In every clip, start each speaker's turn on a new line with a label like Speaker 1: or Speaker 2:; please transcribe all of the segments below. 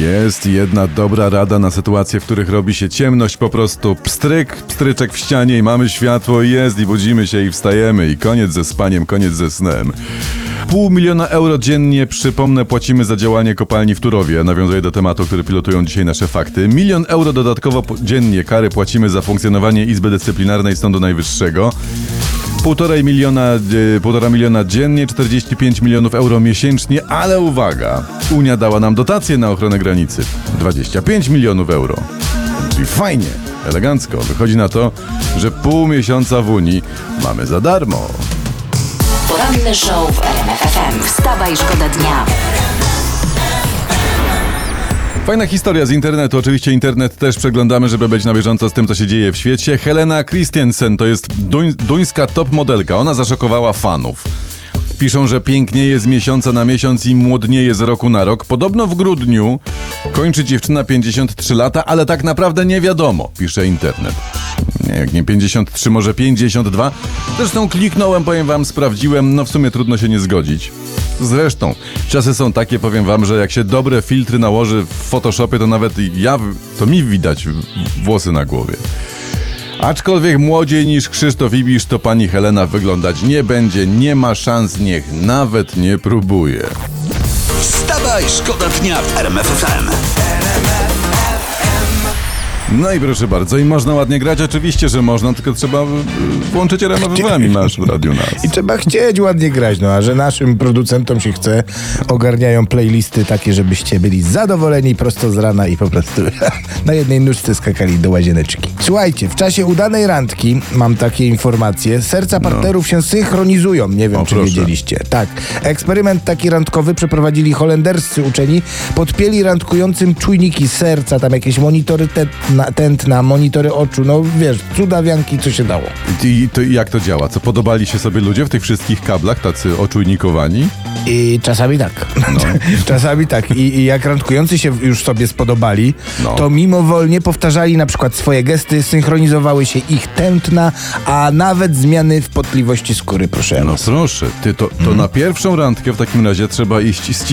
Speaker 1: Jest jedna dobra rada na sytuacje, w których robi się ciemność, po prostu pstryk, pstryczek w ścianie i mamy światło, jest i budzimy się i wstajemy i koniec ze spaniem, koniec ze snem. Pół miliona euro dziennie, przypomnę, płacimy za działanie kopalni w Turowie. Nawiązuję do tematu, który pilotują dzisiaj nasze fakty. Milion euro dodatkowo dziennie kary płacimy za funkcjonowanie Izby Dyscyplinarnej Sądu Najwyższego. Półtorej miliona, e, półtora miliona dziennie, 45 milionów euro miesięcznie, ale uwaga, Unia dała nam dotację na ochronę granicy. 25 milionów euro. Czyli fajnie, elegancko. Wychodzi na to, że pół miesiąca w Unii mamy za darmo.
Speaker 2: Poranny show w RMF FM. Wstawaj, szkoda dnia.
Speaker 1: Fajna historia z internetu. Oczywiście internet też przeglądamy, żeby być na bieżąco z tym, co się dzieje w świecie. Helena Christiansen to jest duń, duńska top modelka. Ona zaszokowała fanów. Piszą, że pięknieje z miesiąca na miesiąc i młodnieje z roku na rok. Podobno w grudniu kończy dziewczyna 53 lata, ale tak naprawdę nie wiadomo, pisze internet. Jak nie 53, może 52. Zresztą kliknąłem, powiem wam, sprawdziłem, no w sumie trudno się nie zgodzić. Zresztą, czasy są takie, powiem wam, że jak się dobre filtry nałoży w Photoshopie, to nawet ja, to mi widać włosy na głowie. Aczkolwiek młodziej niż Krzysztof Ibisz, to pani Helena wyglądać nie będzie, nie ma szans, niech nawet nie próbuje.
Speaker 3: Wstawaj, szkoda dnia w
Speaker 4: RMF FM.
Speaker 1: No i proszę bardzo, i można ładnie grać, oczywiście, że można, tylko trzeba y, włączyć RMF i masz w radiu nas.
Speaker 5: I trzeba chcieć ładnie grać, no a że naszym producentom się chce, ogarniają playlisty takie, żebyście byli zadowoleni prosto z rana i po prostu na jednej nóżce skakali do łazieneczki. Słuchajcie, w czasie udanej randki, mam takie informacje, serca partnerów się synchronizują, nie wiem
Speaker 1: O,
Speaker 5: czy
Speaker 1: proszę.
Speaker 5: wiedzieliście. Tak, eksperyment taki randkowy przeprowadzili holenderscy uczeni, podpięli randkującym czujniki serca, tam jakieś monitory tętna, tętna monitory oczu, no wiesz, cudawianki, co się dało.
Speaker 1: I to jak to działa? Co podobali się sobie ludzie w tych wszystkich kablach, tacy oczujnikowani?
Speaker 5: I czasami tak. czasami tak. I, I jak randkujący się już sobie spodobali,
Speaker 1: No.
Speaker 5: to mimowolnie powtarzali na przykład swoje gesty, synchronizowały się ich tętna, a nawet zmiany w potliwości skóry, proszę.
Speaker 1: No proszę, ty to, to na pierwszą randkę w takim razie trzeba iść z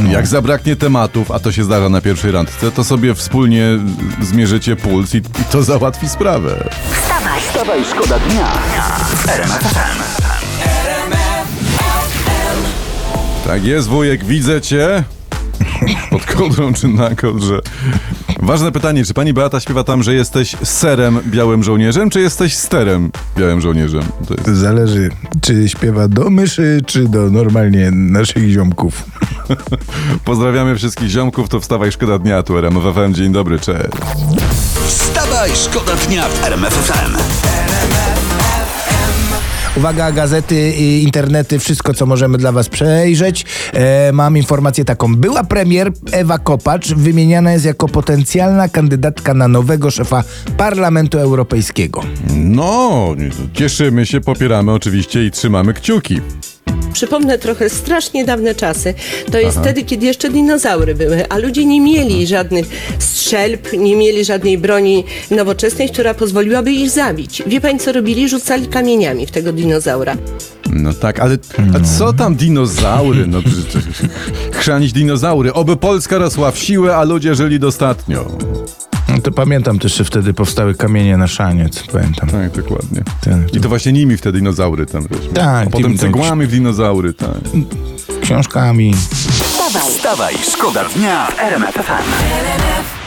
Speaker 1: ciśnieniomierzem. Jak zabraknie tematów, a to się zdarza na pierwszej randce, to sobie wspólnie zmierzycie puls i, i to załatwi sprawę.
Speaker 2: Wstawaj,
Speaker 4: Wstawaj, szkoda dnia.
Speaker 1: Tak jest, wujek, widzę cię. Pod kołdrą czy na kołdrze. Ważne pytanie, czy pani Beata śpiewa tam, że jesteś serem białym żołnierzem, czy jesteś sterem białym żołnierzem? To jest...
Speaker 5: Zależy, czy śpiewa do myszy, czy do normalnie naszych ziomków.
Speaker 1: Pozdrawiamy wszystkich ziomków, to wstawaj, szkoda dnia, tu RMF FM, dzień dobry, cześć.
Speaker 3: Wstawaj, szkoda dnia w
Speaker 4: RMF FM.
Speaker 5: Uwaga, gazety, i internety, wszystko co możemy dla was przejrzeć. E, mam informację taką. Była premier Ewa Kopacz wymieniana jest jako potencjalna kandydatka na nowego szefa Parlamentu Europejskiego.
Speaker 1: No, cieszymy się, popieramy oczywiście i trzymamy kciuki.
Speaker 6: Przypomnę trochę strasznie dawne czasy. To jest wtedy, kiedy jeszcze dinozaury były, a ludzie nie mieli żadnych strzelb, nie mieli żadnej broni nowoczesnej, która pozwoliłaby ich zabić. Wie pani, co robili? Rzucali kamieniami w tego dinozaura.
Speaker 1: No tak, ale a co tam dinozaury? No, chrzanić dinozaury. Oby Polska rosła w siłę, a ludzie żyli dostatnio.
Speaker 5: No to pamiętam też, że wtedy powstały kamienie na szaniec. Pamiętam.
Speaker 1: Tak, dokładnie.
Speaker 5: Tak.
Speaker 1: I to właśnie nimi wtedy dinozaury tam, wiesz.
Speaker 5: Tak,
Speaker 1: A potem cegłami w dinozaury, tak.
Speaker 5: Książkami.
Speaker 2: wstawaj,
Speaker 4: Wstawaj, szkoda dnia w RMF FM.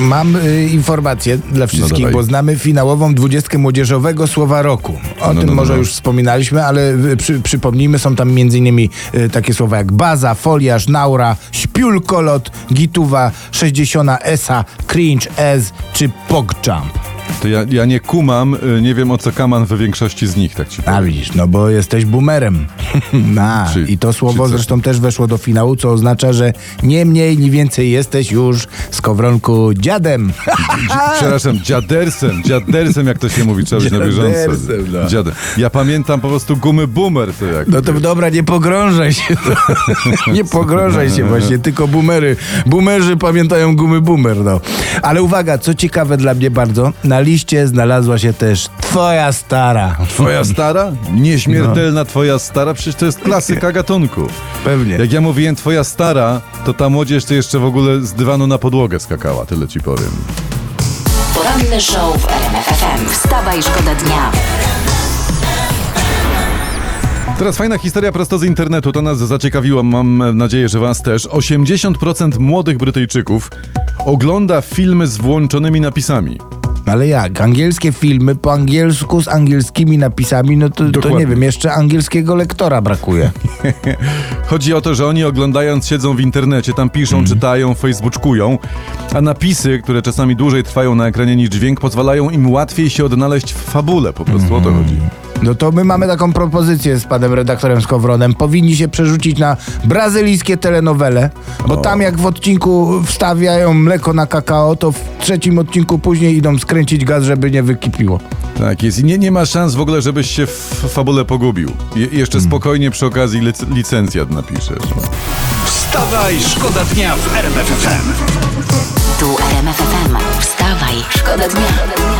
Speaker 5: Mam y, informację dla wszystkich,
Speaker 1: dawaj.
Speaker 5: bo znamy finałową dwudziestkę młodzieżowego Słowa Roku. O
Speaker 1: No,
Speaker 5: tym
Speaker 1: no,
Speaker 5: może
Speaker 1: no.
Speaker 5: już wspominaliśmy, ale y, przy, przypomnijmy, są tam m.in. Y, takie słowa jak baza, foliarz, naura, śpiulkolot, gituwa, 60 esa, cringe, ez czy pogchamp.
Speaker 1: To ja, ja nie kumam, y, nie wiem o co kaman we większości z nich, tak ci
Speaker 5: A
Speaker 1: powiem.
Speaker 5: widzisz, no bo jesteś boomerem. Na,
Speaker 1: Czy-
Speaker 5: I to słowo zresztą też weszło do finału, co oznacza, że nie mniej, nie więcej jesteś już z kowronku dziadem.
Speaker 1: Przepraszam, dziadersem, dziadersem jak to się mówi, trzeba być na bieżąco.
Speaker 5: No.
Speaker 1: Dziadem. Ja pamiętam po prostu gumy boomer, to jak...
Speaker 5: No to dobra, nie pogrążaj się. nie pogrążaj się właśnie, tylko boomery. Boomerzy pamiętają gumy boomer, no. Ale uwaga, co ciekawe dla mnie bardzo, na na liście znalazła się też twoja stara.
Speaker 1: Twoja stara? Nieśmiertelna twoja stara? Przecież to jest klasyka gatunku.
Speaker 5: Pewnie.
Speaker 1: Jak ja mówiłem twoja stara, to ta młodzież to jeszcze w ogóle z dywanu na podłogę skakała, tyle ci powiem.
Speaker 2: Poranny show w RMF FM. Wstawa i szkoda dnia.
Speaker 1: Teraz fajna historia prosto z internetu, to nas zaciekawiło, mam nadzieję, że was też. 80% młodych Brytyjczyków ogląda filmy z włączonymi napisami.
Speaker 5: Ale jak? Angielskie filmy po angielsku z angielskimi napisami, no to, to nie wiem, jeszcze angielskiego lektora brakuje.
Speaker 1: Chodzi o to, że oni oglądając siedzą w internecie, tam piszą,
Speaker 5: Mhm.
Speaker 1: czytają, facebooczkują, a napisy, które czasami dłużej trwają na ekranie niż dźwięk, pozwalają im łatwiej się odnaleźć w fabule, po prostu o to
Speaker 5: Mhm.
Speaker 1: chodzi.
Speaker 5: No to my mamy taką propozycję z panem redaktorem Skowronem. Powinni się przerzucić na brazylijskie telenowele, bo tam jak w odcinku wstawiają mleko na kakao, to w trzecim odcinku później idą skręcić gaz, żeby nie wykipiło.
Speaker 1: Tak jest i nie, nie ma szans w ogóle, żebyś się w fabule pogubił. Je, jeszcze
Speaker 5: Mhm.
Speaker 1: spokojnie przy okazji lic, licencjat napiszesz.
Speaker 3: Wstawaj, szkoda dnia w RMF FM.
Speaker 2: Tu RMF FM. Wstawaj, szkoda dnia.